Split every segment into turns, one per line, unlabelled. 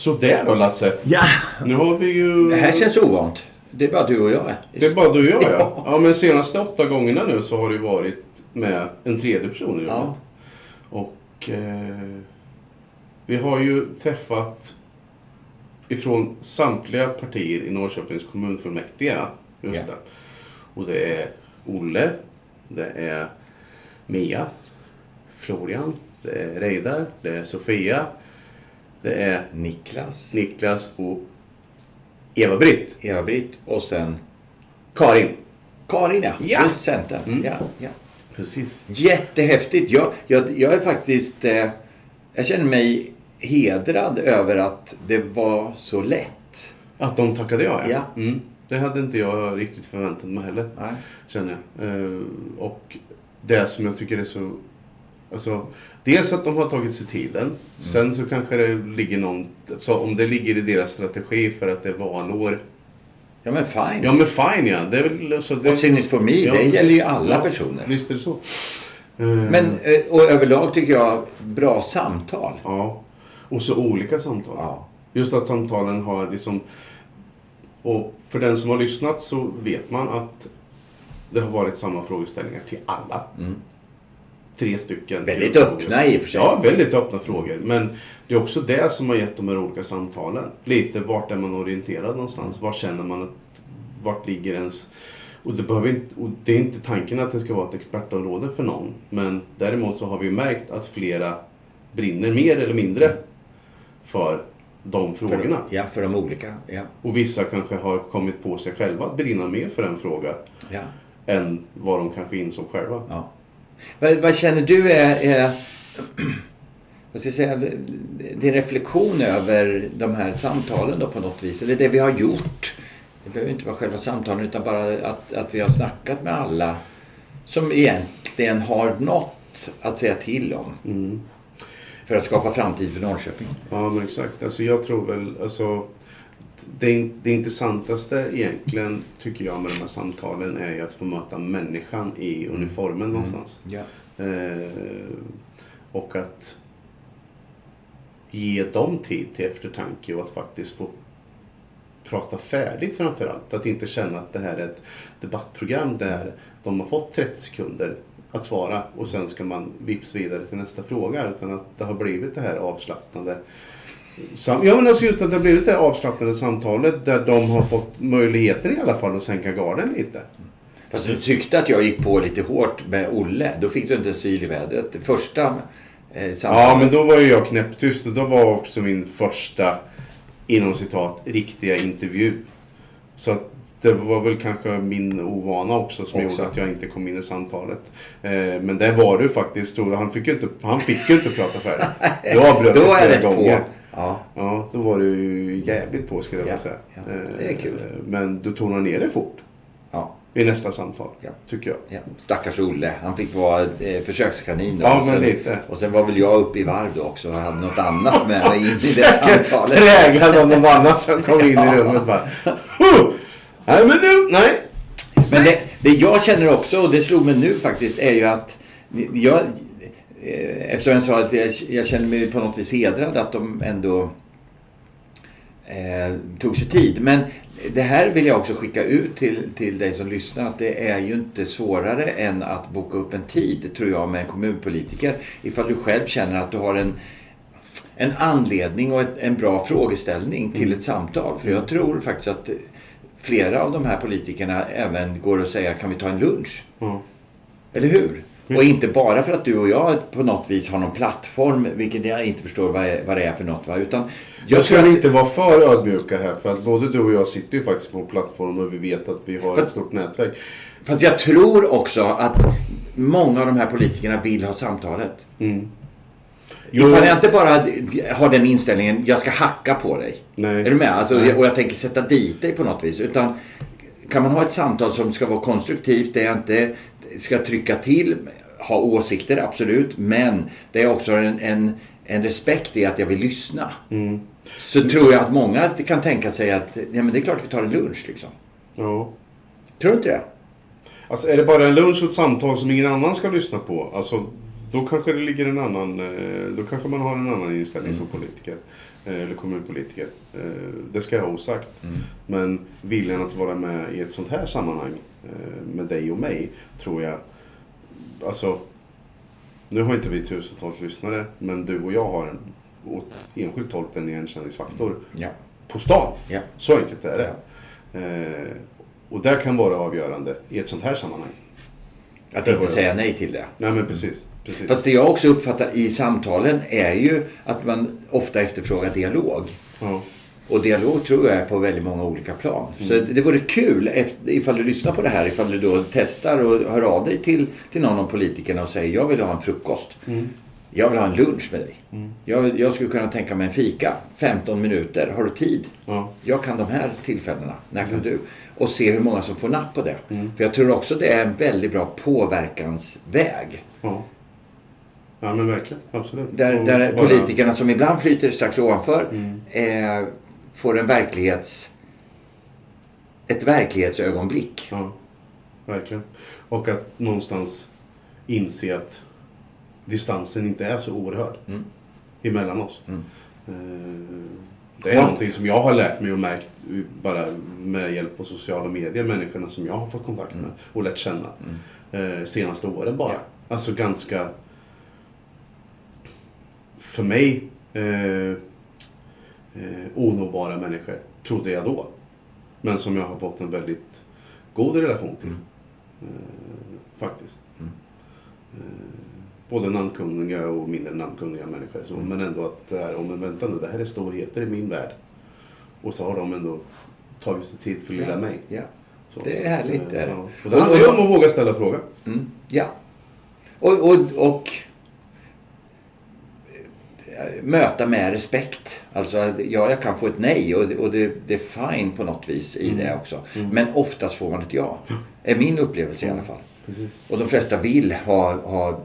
Så där då Lasse.
Ja,
Nu har vi ju...
det här känns ovant. Det är bara du och jag.
Det är bara du och jag ja. Ja men senaste åtta gångerna nu så har ju varit med en tredje person i rummet.
Ja.
Och eh, vi har ju träffat ifrån samtliga partier i Norrköpings kommunfullmäktige. Just
Ja.
det. Och det är Olle, det är Mia, Florian, det är Reidar, det är Sofia, det är
Niklas,
Niklas och Eva-Britt.
Eva-Britt och sen
Karin.
Karin ja.
Ja.
Centern.
Mm.
Ja, ja.
Precis.
Jättehäftigt. Jag, jag, jag är faktiskt... Eh, jag känner mig hedrad över att det var så lätt.
Att de tackade ja,
Ja.
Mm. Det hade inte jag riktigt förväntat mig heller.
Nej.
Känner jag. Eh, och det som jag tycker är så... Alltså, dels att de har tagit sig tiden. Sen så kanske det ligger någon... Så om det ligger i deras strategi för att det är valår.
Ja men fine.
Ja men fine ja. Det är väl... Alltså, det,
What's in it for me?
Ja,
det gäller ju alla
Ja,
personer.
Visst är det så. Eh,
Men, eh, och överlag tycker jag, bra samtal.
Ja. Och så olika samtal.
Ja.
Just att samtalen har liksom... Och för den som har lyssnat så vet man att det har varit samma frågeställningar till alla.
Mm.
Tre stycken.
Väldigt öppna i och för sig.
Ja, väldigt öppna frågor. Men det är också det som har gett de här olika samtalen. Lite vart är man orienterad någonstans? Var känner man att... Vart ligger ens... Och det, behöver inte, och det är inte tanken att det ska vara ett expertområde för någon. Men däremot så har vi märkt att flera brinner mer eller mindre för de frågorna.
För, ja, för de olika. Ja.
Och vissa kanske har kommit på sig själva att brinna mer för en fråga
Ja.
än vad de kanske insåg själva.
Ja. Vad, vad känner du är, är vad ska jag säga, din reflektion över de här samtalen då på något vis? Eller det vi har gjort? Det behöver inte vara själva samtalen utan bara att, att vi har snackat med alla som egentligen har något att säga till om.
Mm.
För att skapa framtid för Norrköping.
Ja, men exakt. Alltså, jag tror väl... Alltså, det, det intressantaste egentligen, tycker jag, med de här samtalen är ju att få möta människan i uniformen någonstans.
Ja.
Eh, och att ge dem tid till eftertanke och att faktiskt få prata färdigt framför allt. Att inte känna att det här är ett debattprogram där de har fått 30 sekunder att svara och sen ska man vips vidare till nästa fråga. Utan att det har blivit det här avslappnande sam- Ja men alltså just att det har blivit det här avslappnande samtalet där de har fått möjligheten i alla fall att sänka garden lite.
Fast du tyckte att jag gick på lite hårt med Olle. Då fick du inte en syl i vädret. Det första eh, samtalet.
Ja, men då var ju jag knäpptyst och då var också min första, inom citat, riktiga intervju. Så att det var väl kanske min ovana också som
Också.
gjorde att jag inte kom in i samtalet. Eh, men det var du faktiskt. Han fick ju inte, han fick ju inte prata färdigt. Du avbröt flera gånger.
på. Ja.
Ja, då var du jävligt på skulle jag
Ja,
vilja säga.
ja, det är kul.
Eh, Men du tonar ner det fort
ja.
i nästa samtal,
Ja.
tycker jag.
Ja, stackars Olle. Han fick vara eh, försökskanin då.
Ja,
och,
men
sen,
lite.
och sen var väl jag uppe i varv då också och hade något annat med mig in i det samtalet.
präglad av någon annan som kom in i rummet bara. "Huh! Nej men nu, nej.
Men det, det jag känner också, och det slog mig nu faktiskt, är ju att jag, eftersom jag sa att jag, jag känner mig på något vis hedrad att de ändå eh, tog sig tid. Men det här vill jag också skicka ut till, till dig som lyssnar att det är ju inte svårare än att boka upp en tid, tror jag, med en kommunpolitiker. Ifall du själv känner att du har en en anledning och ett, en bra frågeställning till ett samtal. För jag tror faktiskt att flera av de här politikerna även går och säger kan vi ta en lunch?
Ja.
Eller hur? Och inte bara för att du och jag på något vis har någon plattform, vilket jag inte förstår vad, är, det är för något. Va? Utan
Jag
tror
ska
att-
inte vara för ödmjuka här för att både du och jag sitter ju faktiskt på en plattform och vi vet att vi har ett stort nätverk.
Fast jag tror också att många av de här politikerna vill ha samtalet.
Mm.
Ifall jag inte bara har den inställningen, jag ska hacka på dig.
Nej.
Är du med? Alltså, och jag tänker sätta dit dig på något vis. Utan kan man ha ett samtal som ska vara konstruktivt, där jag inte ska trycka till, ha åsikter absolut, men det är också en, en, en respekt i att jag vill lyssna.
Mm.
Så tror jag att många kan tänka sig att ja, men det är klart vi tar en lunch. Liksom.
Ja.
Tror du inte det?
Alltså är det bara en lunch och ett samtal som ingen annan ska lyssna på? Alltså då kanske det ligger en annan, eh, då kanske man har en annan inställning som politiker. eh, Eller kommunpolitiker. Eh, Det ska jag ha osagt.
Mm.
Men viljan att vara med i ett sånt här sammanhang med dig och mig tror jag, alltså nu har inte vi tusentals lyssnare men du och jag har en åt enskilt håll en igenkänningsfaktor
Ja.
på stan.
Ja.
Så enkelt är det.
Ja.
Eh, och det kan vara avgörande i ett sånt här sammanhang.
Att inte säga nej till det.
Nej men precis. Precis.
Fast det jag också uppfattar i samtalen är ju att man ofta efterfrågar dialog.
ja.
Och dialog tror jag är på väldigt många olika plan. Så det vore kul ifall du lyssnar på det här, ifall du då testar och hör av dig till, till någon av politikerna och säger jag vill ha en frukost. Jag vill ha en lunch med dig. Jag, jag skulle kunna tänka mig en fika. 15 minuter. Har du tid?
Ja.
Jag kan de här tillfällena. När kan du? Och se hur många som får napp på det.
Mm.
För jag tror också det är en väldigt bra påverkansväg.
Ja. Ja men verkligen. Absolut.
Där, där
bara-
politikerna som ibland flyter strax ovanför
Mm.
eh, får en verklighets... Ett verklighetsögonblick.
Ja, verkligen. Och att någonstans inse att distansen inte är så oerhörd
Mm.
emellan oss.
Mm.
Eh, Det är
Ja.
någonting som jag har lärt mig och märkt bara med hjälp av sociala medier. Människorna som jag har fått kontakt med och lärt känna. Eh, senaste åren bara.
Ja.
Alltså ganska... För mig eh, eh, onåbara människor, trodde jag då. Men som jag har fått en väldigt god relation till.
Mm.
Eh, faktiskt.
Mm.
Eh, både namnkunniga och mindre namnkunniga människor. Så,
Mm.
Men ändå att det här, men vänta nu, det här är storheter i min värld. Och så har de ändå tagit sig tid för lilla
Ja.
mig.
Ja.
Så,
Det är härligt,
eh,
det är det.
ja. Och det handlar ju om att våga ställa frågan.
Mm. Ja. Och, och, och eh, möta med respekt. Alltså, ja, jag kan få ett nej och, det- och det, det är fine på något vis i det också. Men oftast får man ett ja. Är min upplevelse i alla fall.
Precis.
Och de flesta vill ha, ha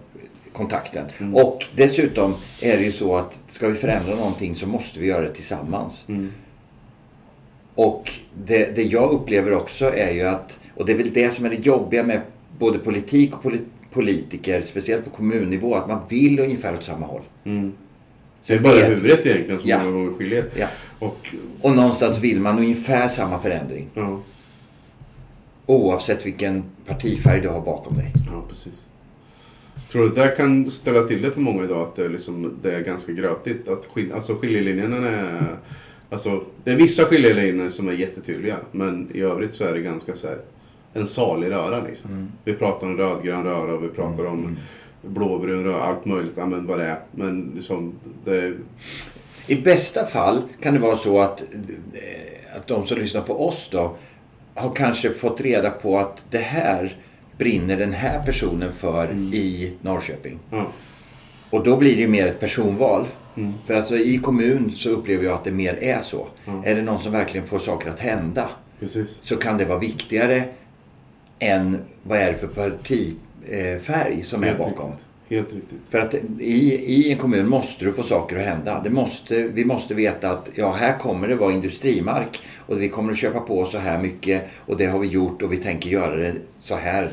kontakten. Och dessutom är det ju så att ska vi förändra någonting så måste vi göra det tillsammans.
Mm.
Och det, det jag upplever också är ju att, och det är väl det som är det jobbiga med både politik och poli- politiker, speciellt på kommunnivå, att man vill ungefär åt samma håll.
Mm.
Så
Det är bara
vet-
huvudet egentligen som
Ja.
många gånger skiljer.
Ja.
Och,
Och någonstans vill man ungefär samma förändring.
ja,
Oavsett vilken partifärg du har bakom dig.
ja, precis. Tror du att det där kan ställa till det för många idag? Att det är, liksom, det är ganska grötigt? Att skil, alltså skiljelinjerna är... Alltså, det är vissa skiljelinjer som är jättetydliga. Men i övrigt så är det ganska så här, en salig röra. Liksom.
Mm.
Vi pratar om rödgrön röra och vi pratar om blåbrun röra. Allt möjligt. Men vad det är. Men liksom, det,
I bästa fall kan det vara så att, eh, att de som lyssnar på oss då har kanske fått reda på att det här brinner den här personen för i Norrköping.
ja.
Och då blir det ju mer ett personval.
Mm.
För alltså i kommun så upplever jag att det mer är så. Är det någon som verkligen får saker att hända
Precis.
så kan det vara viktigare än vad är det för partifärg som är
Helt
bakom.
riktigt. Helt riktigt.
För att i, i en kommun måste du få saker att hända. Det måste, vi måste veta att ja, här kommer det vara industrimark och vi kommer att köpa på så här mycket och det har vi gjort och vi tänker göra det så här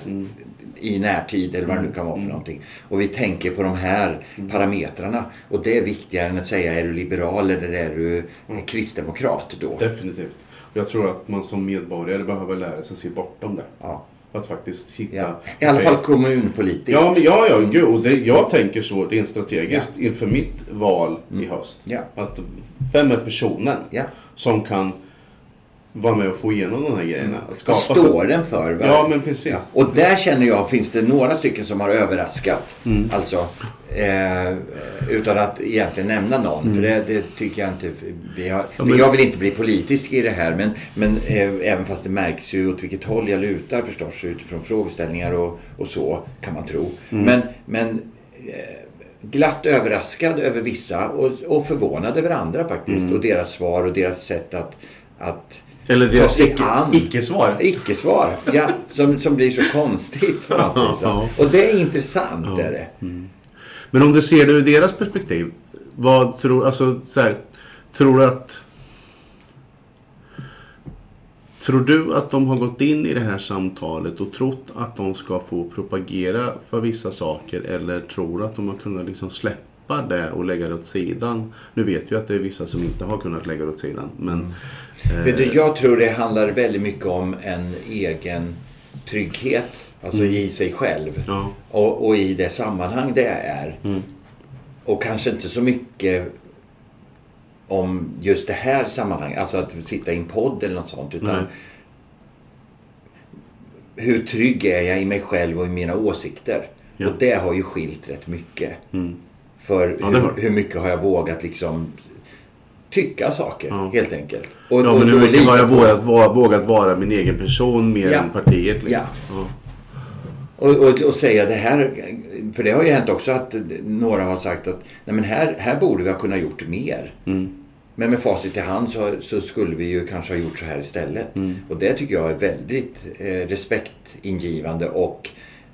i närtid eller vad det nu kan vara för någonting. Och vi tänker på de här parametrarna och det är viktigare än att säga är du liberal eller är du kristdemokrat då?
Definitivt. Jag tror att man som medborgare behöver lära sig se bortom det.
Ja.
Att faktiskt hitta...
Ja. I alla fall kommunpolitiskt.
Ja, men ja, ja, gud, och det, jag tänker så rent strategiskt inför mitt val i höst.
Ja.
Att vem är personen
Ja.
som kan vara med och få igenom de här grejerna?
Vad
skapa
står den för? va?
Ja, men precis.
Ja. Och där känner jag, finns det några stycken som har överraskat.
Mm.
Alltså, eh, utan att egentligen nämna någon. För det, det tycker jag inte. Vi har,
Mm. Ja, men-
Jag vill inte bli politisk i det här. Men, men eh, även fast det märks ju åt vilket håll jag lutar förstås. Utifrån frågeställningar och, och så kan man tro.
Mm.
Men, men eh, glatt överraskad över vissa och, och förvånad över andra faktiskt.
Mm.
Och deras svar och deras sätt att, att
Eller deras icke-svar.
Icke-svar, ja. Som, som blir så konstigt på något vis. Och det är intressant.
Ja.
Är det.
Men om du ser det ur deras perspektiv. Vad tror, alltså så här, tror du att... Tror du att de har gått in i det här samtalet och trott att de ska få propagera för vissa saker eller tror du att de har kunnat liksom släppa det och lägga det åt sidan? Nu vet vi att det är vissa som inte har kunnat lägga det åt sidan. Men,
Vet du, jag tror det handlar väldigt mycket om en egen trygghet. Alltså i sig själv.
ja,
Och, och i det sammanhang det är.
Mm.
Och kanske inte så mycket om just det här sammanhanget. Alltså att sitta i en podd eller något sånt. Utan
Nej.
hur trygg är jag i mig själv och i mina åsikter?
Ja.
Och det har ju skilt rätt mycket.
Mm.
För
Ja,
hur, hur mycket har jag vågat liksom tycka saker
Ja.
helt enkelt. Och,
ja men hur mycket har jag vågat, vågat vara min egen person mer
Ja.
än partiet? Liksom.
Ja.
Ja.
Och, och, och säga det här, för det har ju hänt också att några har sagt att nej men här, här borde vi ha kunnat gjort mer.
Mm.
Men med facit i hand så, så skulle vi ju kanske ha gjort så här istället.
Mm.
Och det tycker jag är väldigt eh, respektingivande och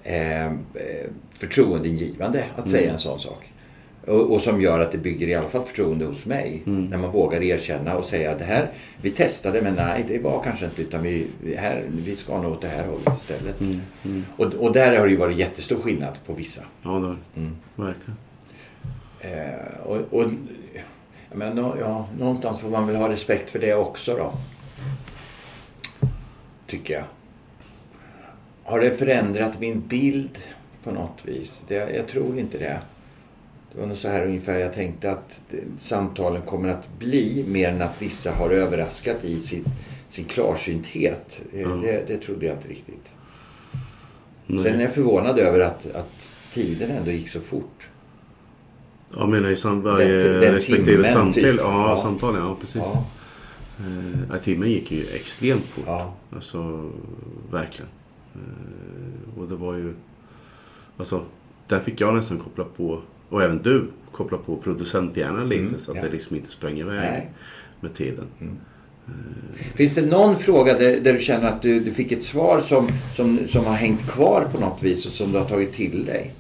eh, eh, förtroendeingivande att
Mm.
säga en sån sak. Och, och som gör att det bygger i alla fall förtroende hos mig.
Mm.
När man vågar erkänna och säga att det här, vi testade men nej det var kanske inte utan vi, här, vi ska nog åt det här hållet istället.
Mm. Mm.
Och, och där har det ju varit jättestor skillnad på vissa.
Ja, det har.
Mm.
Verkligen.
Eh, och, och, men, ja, någonstans får man väl ha respekt för det också då. Tycker jag. Har det förändrat min bild på något vis? Det, jag tror inte det. Det var nog så här ungefär jag tänkte att samtalen kommer att bli mer än att vissa har överraskat i sitt, sin klarsynthet.
Ja.
Det, det trodde jag inte riktigt.
Nej.
Sen är jag förvånad över att, att tiden ändå gick så fort.
Jag menar i sam- varje
Den- den
respektive
timmen,
samtal.
typ.
Ja,
Ja.
samtal. Ja, precis.
Ja,
Eh, ja, timmen gick ju extremt fort.
ja.
Alltså, verkligen. Eh, och det var ju... Alltså, där fick jag nästan koppla på, och även du, koppla på producenthjärnan lite
Mm,
så att
ja.
det liksom inte sprang iväg
Nej.
med tiden.
Finns det någon fråga där, där du känner att du, du fick ett svar som, som, som har hängt kvar på något vis och som du har tagit till dig?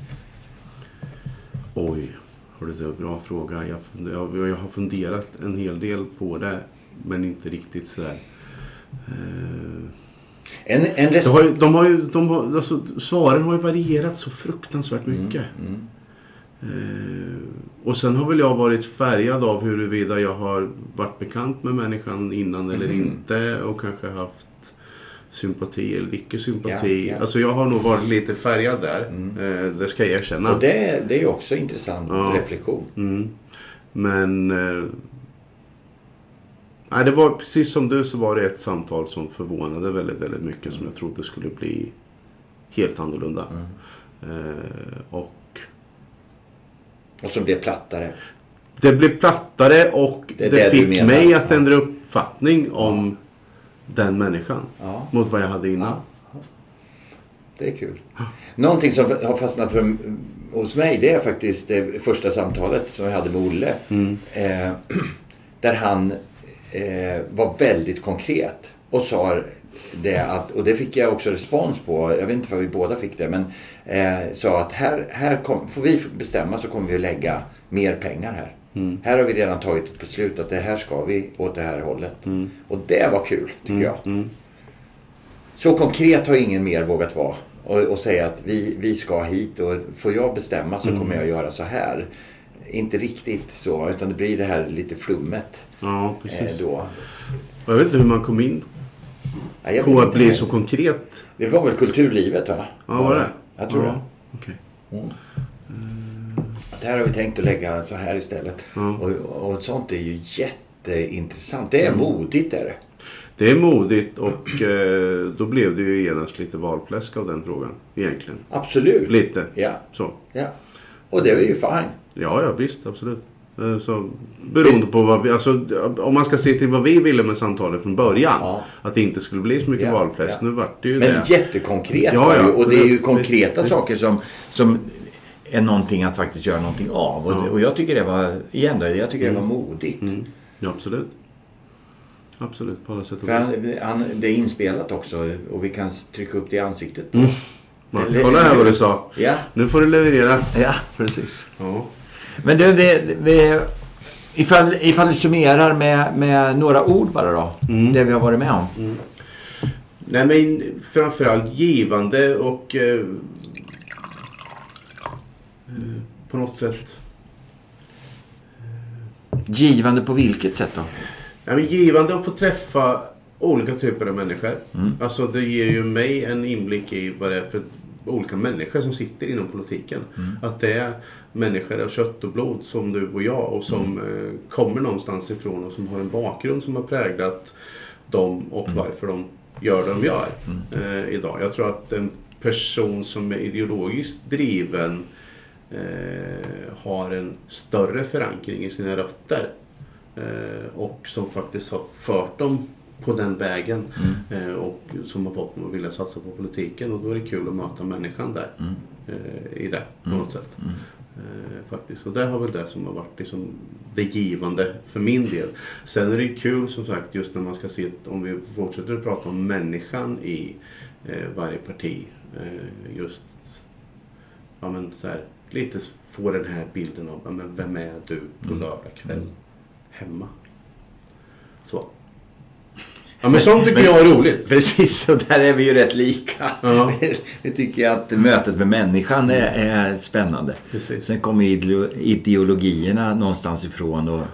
Oj, hörru du, bra fråga. Jag, jag, jag har funderat en hel del på det, men inte riktigt sådär. Eh,
En, en
de har de har ju, de har, alltså, svaren har ju varierat så fruktansvärt mycket.
Mm.
Eh, och sen har väl jag varit färgad av huruvida jag har varit bekant med människan innan eller
Mm.
inte och kanske haft sympati eller icke sympati.
Ja, ja.
Alltså jag har nog varit lite färgad där.
Mm.
Eh, det ska jag erkänna.
Och det, det är också intressant
Ja.
reflektion.
Mm. Men... Eh, nej, det var precis som du så var det ett samtal som förvånade väldigt, väldigt mycket som jag trodde skulle bli helt annorlunda.
Mm.
Eh, och
Och som blev plattare.
det blev plattare och
Det
det,
det
fick mig att ändra uppfattning om den människan. Mot vad jag hade innan.
Det är kul. Någonting som har fastnat för, hos mig det är faktiskt det första samtalet som jag hade med Olle.
Mm.
Eh, där han eh, var väldigt konkret och sa det att, och det fick jag också respons på, jag vet inte vad vi båda fick det, men eh, sa att här, här kom, får vi bestämma så kommer vi att lägga mer pengar här.
Mm.
Här har vi redan tagit ett beslut att det här ska vi åt det här hållet.
Mm.
Och det var kul tycker
Mm.
jag.
Mm.
Så konkret har ingen mer vågat vara. Och, och säga att vi, vi ska hit och får jag bestämma så
Mm.
kommer jag göra så här. Inte riktigt så, utan det blir det här lite flummet
Ja,
eh,
precis.
då.
Och jag vet inte hur man kom in
Ja,
på att bli så konkret.
Det var väl kulturlivet va?
Ja, var det?
Jag tror
ja.
Det. Att här har vi tänkt att lägga så här istället.
Ja.
Och, och sånt är ju jätteintressant. Det är
Mm.
modigt är det.
Det är modigt och eh, då blev det ju genast lite valfläsk av den frågan. Egentligen.
Absolut.
Lite.
Ja,
Så.
ja. Och det är ju fine.
Ja, ja visst. Absolut. Eh, Så, beroende på vad vi... Alltså, om man ska se till vad vi ville med samtalet från början.
Ja.
Att det inte skulle bli så mycket
Ja,
valfläsk.
ja.
Nu vart det ju
Men
det.
jättekonkret
Ja, ja.
och det är ju konkreta
visst.
saker som, som är någonting att faktiskt göra någonting av. Och,
Ja.
och jag tycker det var, igen då, jag tycker det var modigt.
Mm. Ja, absolut. Absolut, på alla sätt och vis.
det är inspelat också och vi kan trycka upp det i ansiktet.
Mm. Kolla här vad du sa.
Ja,
Nu får du leverera.
ja, precis.
Ja.
Men du, det, vi, ifall, ifall du summerar med, med några ord bara då.
Mm.
Det vi har varit med om.
Nej men framförallt givande och eh, eh, på något sätt
Givande på vilket sätt då?
Ja, men givande att få träffa olika typer av människor.
Mm.
Alltså det ger ju mig en inblick i vad det är för olika människor som sitter inom politiken.
Mm.
Att det är människor av kött och blod som du och jag och som
Mm.
eh, kommer någonstans ifrån och som har en bakgrund som har präglat dem och
Mm.
varför de gör det de gör eh, idag. Jag tror att en person som är ideologiskt driven eh, har en större förankring i sina rötter. Eh, och som faktiskt har fört dem på den vägen. Eh, och som har fått dem att vilja satsa på politiken. Och då är det kul att möta människan där. Eh, I det på något sätt. Eh, faktiskt. Och det har väl det som har varit liksom det givande för min del. Sen är det ju kul som sagt just när man ska se att om vi fortsätter att prata om människan i eh, varje parti. Eh, just ja, men så här, lite få den här bilden av men vem är du på lördag kväll hemma. Så. Ja men sånt tycker jag är roligt.
Precis, och där är vi ju rätt lika.
Ja.
Vi tycker att mötet med människan är, är spännande.
Precis.
Sen kommer ideo- ideologierna någonstans ifrån. och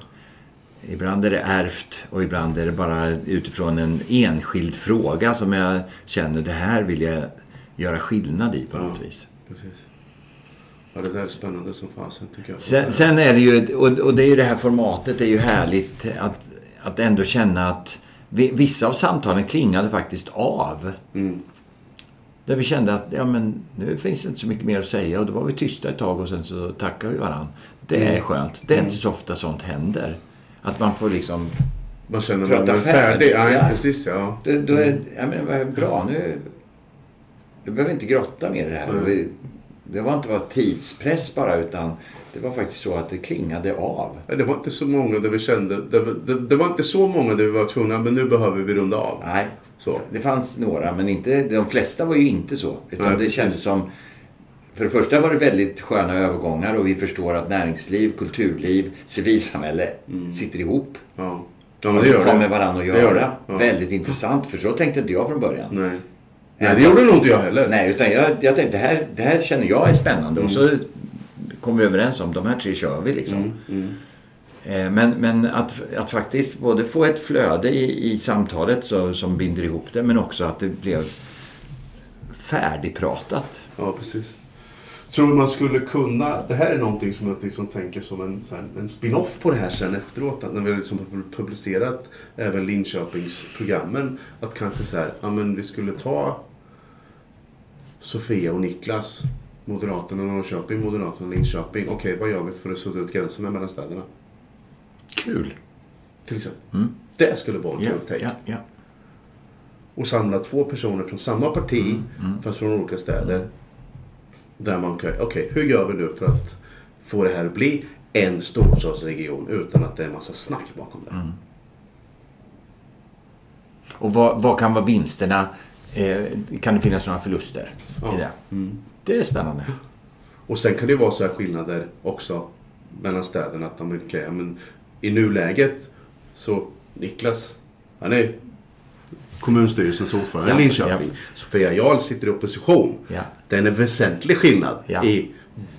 Ibland är det ärvt och ibland är det bara utifrån en enskild fråga som jag känner det här vill jag göra skillnad i på något
Ja.
vis.
Precis. Ja det där är spännande som fasen tycker jag.
Sen, sen är det ju, och, och det är ju det här formatet, det är ju härligt att, att ändå känna att vissa av samtalen klingade faktiskt av.
Mm.
Där vi kände att ja, men nu finns det inte så mycket mer att säga och då var vi tysta ett tag och sen så tackade vi varandra. Det är
Mm.
skönt. Det är inte så ofta sånt händer. Att man får liksom...
Man känner
Prata
att man är färdig. Ja,
Ja.
precis ja.
Då, då är, ja, men vad bra, nu... Du behöver inte grotta mer i det här.
Mm.
Vi- Det var inte bara tidspress bara utan det var faktiskt så att det klingade av.
Ja, Det var inte så många där vi kände, det, var- det, det var inte så många där vi var tvungna, men nu behöver vi runda av.
Nej,
Så.
det fanns några men inte, de flesta var ju inte så. Utan
Nej,
det kändes som... För det första var det väldigt sköna övergångar och vi förstår att näringsliv, kulturliv, civilsamhälle sitter ihop.
Ja. Ja men det gör
har med varandra att göra.
det. Ja.
Väldigt intressant för så tänkte inte jag från början.
Nej. Nej, det gjorde nog inte jag heller.
Nej, utan jag, jag tänkte det här, det här känner jag är spännande. Och så kom vi överens om de här tre kör vi liksom.
Mm, mm.
Eh, Men, men att, att faktiskt både få ett flöde i, i samtalet så, som binder ihop det men också att det blev färdigpratat.
Ja, precis. Tror du man skulle kunna, det här är någonting som jag liksom tänker som en, en spin-off på det här sen efteråt. När vi liksom har publicerat även Linköpingsprogrammen. Att kanske så här, ja men vi skulle ta Sofia och Niklas, Moderaterna Norrköping, Moderaterna Linköping. Okej, vad gör vi för att sudda ut gränserna mellan städerna?
Kul!
Till exempel.
Mm.
Det skulle vara en kul take.
ja, ja.
och samla två personer från samma parti
Mm,
fast från olika städer. Där man kan, okej hur gör vi nu för att få det här att bli en storstadsregion utan att det är en massa snack bakom det.
Mm. Och vad, vad kan vara vinsterna? Eh, kan det finnas några förluster
Ja.
i det?
Mm.
Det är spännande.
Och sen kan det ju vara så här skillnader också mellan städerna. Att de, okay, men I nuläget så Niklas, han är kommunstyrelsens ordförande
Ja,
i Linköping.
ja.
Sofia Jarl sitter i opposition.
Ja.
Det är en väsentlig skillnad
Ja.
i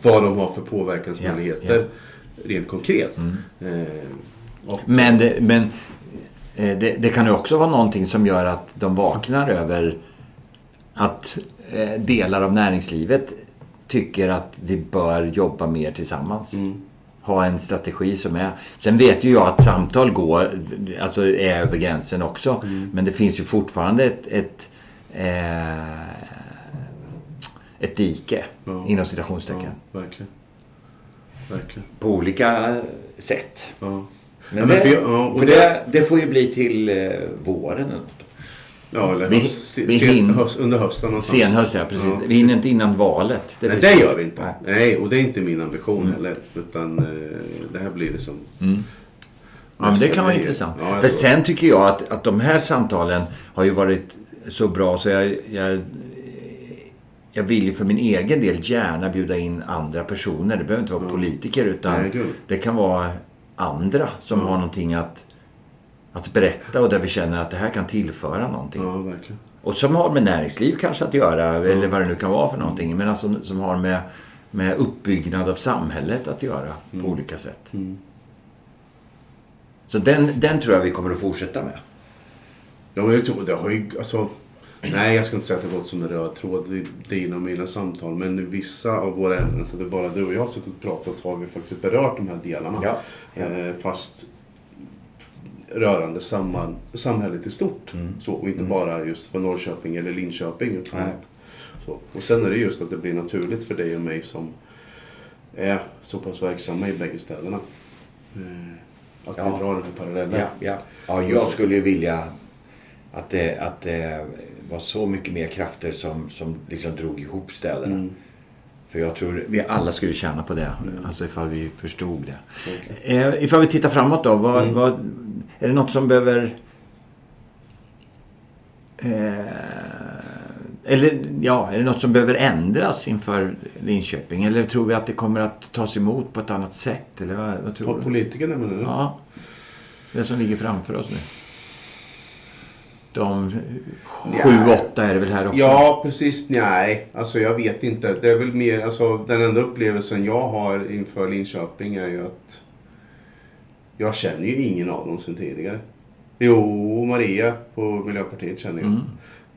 vad de har för påverkansmöjligheter
Mm.
rent konkret. Eh, och,
Men, det, men eh, det, det kan ju också vara någonting som gör att de vaknar över att eh, delar av näringslivet tycker att vi bör jobba mer tillsammans.
Mm.
Ha en strategi som är... Sen vet ju jag att samtal går, alltså är över gränsen också.
Mm.
Men det finns ju fortfarande ett, ett, eh, ett dike
Ja.
inom citationstecken.
ja, verkligen. Verkligen.
På olika sätt.
Ja.
Men,
Ja, men
det,
för jag-
för
det-
det, det får ju bli till eh, våren.
Ja, eller
Vi-
höst,
vi
sen,
hin-
höst, under hösten någonstans.
Senhöst, ja precis.
Ja,
vi hinner inte innan valet.
Nej,
blir
det gör vi inte.
Nej.
Nej, och det är inte min ambition heller. Utan eh, det här blir liksom...
Mm. Ja, men det kan vara
grej.
intressant.
Ja,
För sen tycker jag att, att de här samtalen har ju varit så bra så jag, jag, jag vill ju för min egen del gärna bjuda in andra personer. Det behöver inte vara
Ja.
politiker utan
Nej,
det kan vara andra som
Ja.
har någonting att, att berätta och där vi känner att det här kan tillföra någonting.
Ja, verkligen.
Och som har med näringsliv kanske att göra eller vad det nu kan vara för någonting. Men alltså som har med, med uppbyggnad av samhället att göra på olika sätt. Så den, den tror jag vi kommer att fortsätta med.
Ja, jag tror det har ju, alltså, nej jag ska inte säga att det gått som en röd tråd vid dina och mina samtal. Men vissa av våra ämnen, så det är bara du och jag har suttit och pratat så har vi faktiskt berört de här delarna.
Ja.
Eh, fast rörande samman, samhället i stort. Så, och inte bara just för Norrköping eller Linköping. Utan att, så. Och sen är det just att det blir naturligt för dig och mig som är så pass verksamma i bägge städerna. Eh, att
Ja.
vi drar den här parallellen.
Ja, ja. ja jag skulle ju vilja att det, att det var så mycket mer krafter som, som liksom drog ihop städerna.
Mm.
För jag tror vi alla skulle tjäna på det. Alltså ifall vi förstod det. Eh, ifall vi tittar framåt då. Vad,
Mm.
vad, är det något som behöver... Eh, eller ja, är det något som behöver ändras inför Linköping? Eller tror vi att det kommer att tas emot på ett annat sätt? Eller vad, vad tror
Av
du?
politikerna menar du?
Ja. Det som ligger framför oss nu. De sju,
Ja.
åtta är det väl här också?
Ja, precis. Nej, alltså jag vet inte. Det är väl mer, alltså den enda upplevelsen jag har inför Linköping är ju att jag känner ju ingen av dem sedan tidigare. Jo, Maria på Miljöpartiet känner jag.
Mm.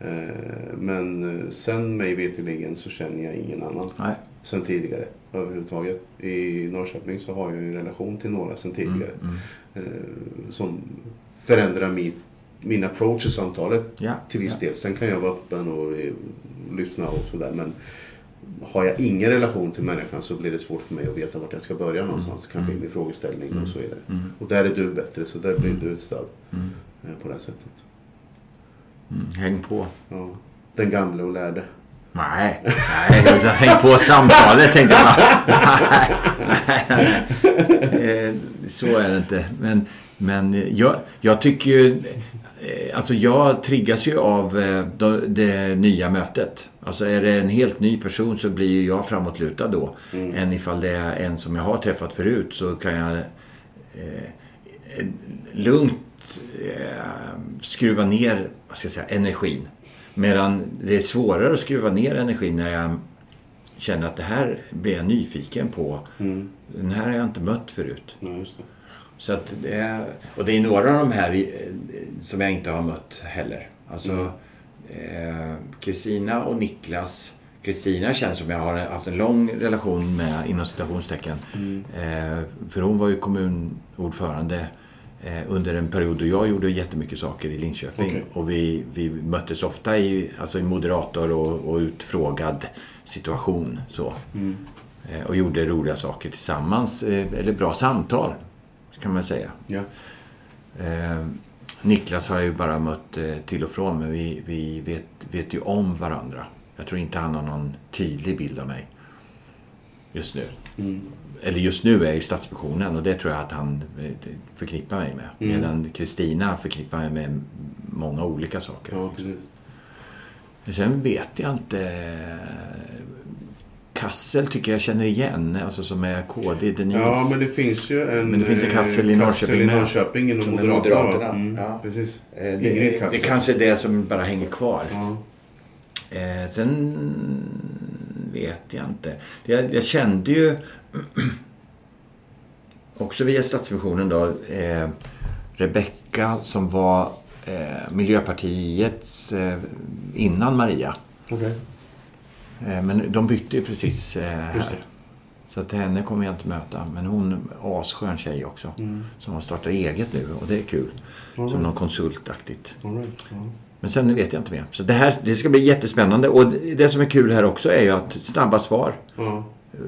Eh, Men eh, sen mig veterligen så känner jag ingen annan
Nej.
sen tidigare överhuvudtaget. I Norrköping så har jag en relation till några sen tidigare.
Mm.
eh, Som förändrar min, min approach i samtalet
Ja.
till viss
ja.
del. Sen kan jag vara öppen och lyssna och sådär. Men har jag ingen relation till människan så blir det svårt för mig att veta vart jag ska börja någonstans. Kanske i min frågeställning och så vidare. Och där är du bättre så där blir du ett stöd eh, på det här sättet.
Mm. Häng på.
Ja. Den gamle och lärde.
Nej, nej, häng på samtalet tänkte jag. Nej, nej, nej. Eh, Så är det inte. Men, men jag, jag tycker ju... eh, Alltså jag triggas ju av eh, det, nya mötet. Alltså är det en helt ny person så blir ju jag framåtlutad då. Än ifall det är en som jag har träffat förut så kan jag eh, lugnt eh, skruva ner vad ska jag säga, energin. Medan det är svårare att skruva ner energin när jag känner att det här blir jag nyfiken på.
Mm.
Den här har jag inte mött förut.
Ja.
Så att det är, och det är några av de här eh, som jag inte har mött heller. Alltså eh, Kristina och Niklas. Kristina känns som jag har haft en lång relation med inom citationstecken. Eh, för hon var ju kommunordförande eh, under en period då jag gjorde jättemycket saker i Linköping.
Okej.
Och vi, vi möttes ofta i, alltså i moderator och, och utfrågad situation. Så. Eh, och gjorde roliga saker tillsammans. Eh, eller bra samtal kan man säga.
Ja.
Eh, Niklas har jag ju bara mött eh, till och från men vi, vi vet, vet ju om varandra. Jag tror inte han har någon tydlig bild av mig just nu.
Mm.
Eller just nu är jag i Stadsmissionen och det tror jag att han eh, förknippar mig med.
Mm.
Medan Kristina förknippar mig med många olika saker.
ja, precis.
Sen vet jag inte. Kassel tycker jag känner igen. Alltså som är KD, Denise.
Ja, men det finns ju en
Men det finns en
eh,
Kassel i Norrköping
i
med.
Norrköping inom Moderaterna.
Moderaterna,
Mm,
ja.
Precis.
Eh, det,
Ingrid
det,
Kassel.
kanske är det som bara hänger kvar.
Ja.
Eh, sen vet jag inte. Jag, jag kände ju också via Stadsmissionen då eh, Rebecka som var eh, Miljöpartiets eh, innan Maria.
Okej.
Eh, men de bytte ju precis eh,
Just
här.
det.
Så att henne kommer jag inte möta. Men hon är asskön tjej också.
Mm.
Som har startat eget nu och det är kul.
Ja.
Som någon konsultaktigt.
All right.
Men sen vet jag inte mer. Så det här det ska bli jättespännande. Och det som är kul här också är ju att snabba svar.
Ja.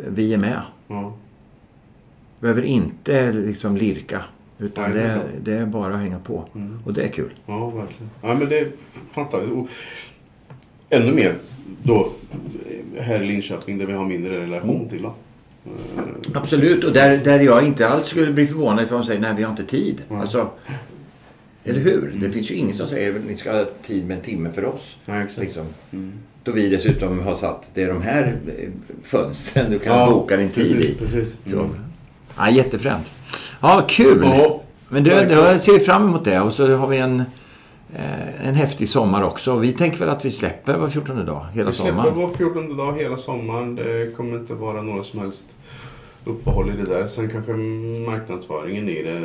Vi är med.
Ja.
Behöver inte liksom lirka. Utan
Nej, det är
det, är bara att hänga på. Och det är kul.
ja, verkligen. Ja, men det är fantastiskt. Ännu mer då här i Linköping där vi har mindre relation till. Då.
Absolut. Och där, där jag inte alls skulle bli förvånad ifall de säger nej vi har inte tid.
Ja.
Alltså, eller hur? Det finns ju ingen som säger att ni ska ha tid med en timme för oss.
Exakt.
Liksom.
Mm.
Då vi dessutom har satt, det är de här eh, fönstren du kan
Ja,
boka din tid
precis,
i.
precis.
Så.
Mm.
Ja, jättefränt. Ja, kul!
Ja,
Men du, då ser vi fram emot det. Och så har vi en, en häftig sommar också. Vi tänker väl att vi släpper var 14 dag hela
Vi släpper
sommaren.
var 14 dag hela sommaren. Det kommer inte vara några som helst uppehåll i det där. Sen kanske marknadsföringen i det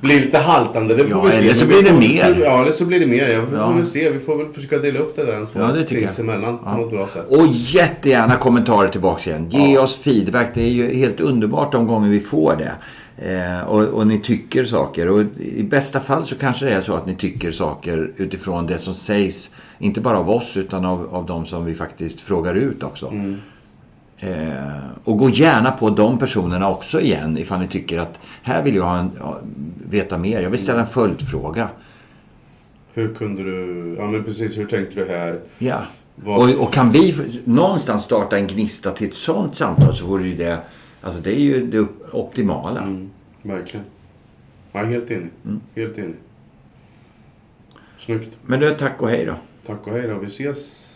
blir lite haltande. Det får
Ja,
vi se.
eller så blir det
får-
mer.
Ja, eller så blir det mer. Ja, vi
Ja.
får väl se. Vi får väl försöka dela upp det där
Ja, det tycker jag.
sinsemellan på
Ja.
något bra sätt.
Och jättegärna kommentarer tillbaks igen. Ge
Ja.
oss feedback. Det är ju helt underbart de gånger vi får det. Eh, och, och ni tycker saker. Och i bästa fall så kanske det är så att ni tycker saker utifrån det som sägs. Inte bara av oss utan av, av de som vi faktiskt frågar ut också.
Mm.
Eh, och gå gärna på de personerna också igen ifall ni tycker att här vill jag ha en, ha, veta mer. Jag vill ställa en följdfråga.
Hur kunde du... Ja, men precis. Hur tänkte du här?
Ja.
Vad-
Och, och kan vi någonstans starta en gnista till ett sånt samtal så vore ju det, alltså det är ju det optimala.
Mm, verkligen. Ja, helt enig.
Mm.
Helt enig. Snyggt.
Men du, tack och hej då.
Tack och hej då. Vi ses.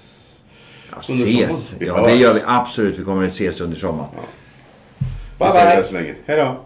Ja,
Under
ses.
sommaren. Vi
Ja, det gör vi absolut. Vi kommer att ses under sommaren.
Vi
Bye,
säger
bye.
så länge. Hej då.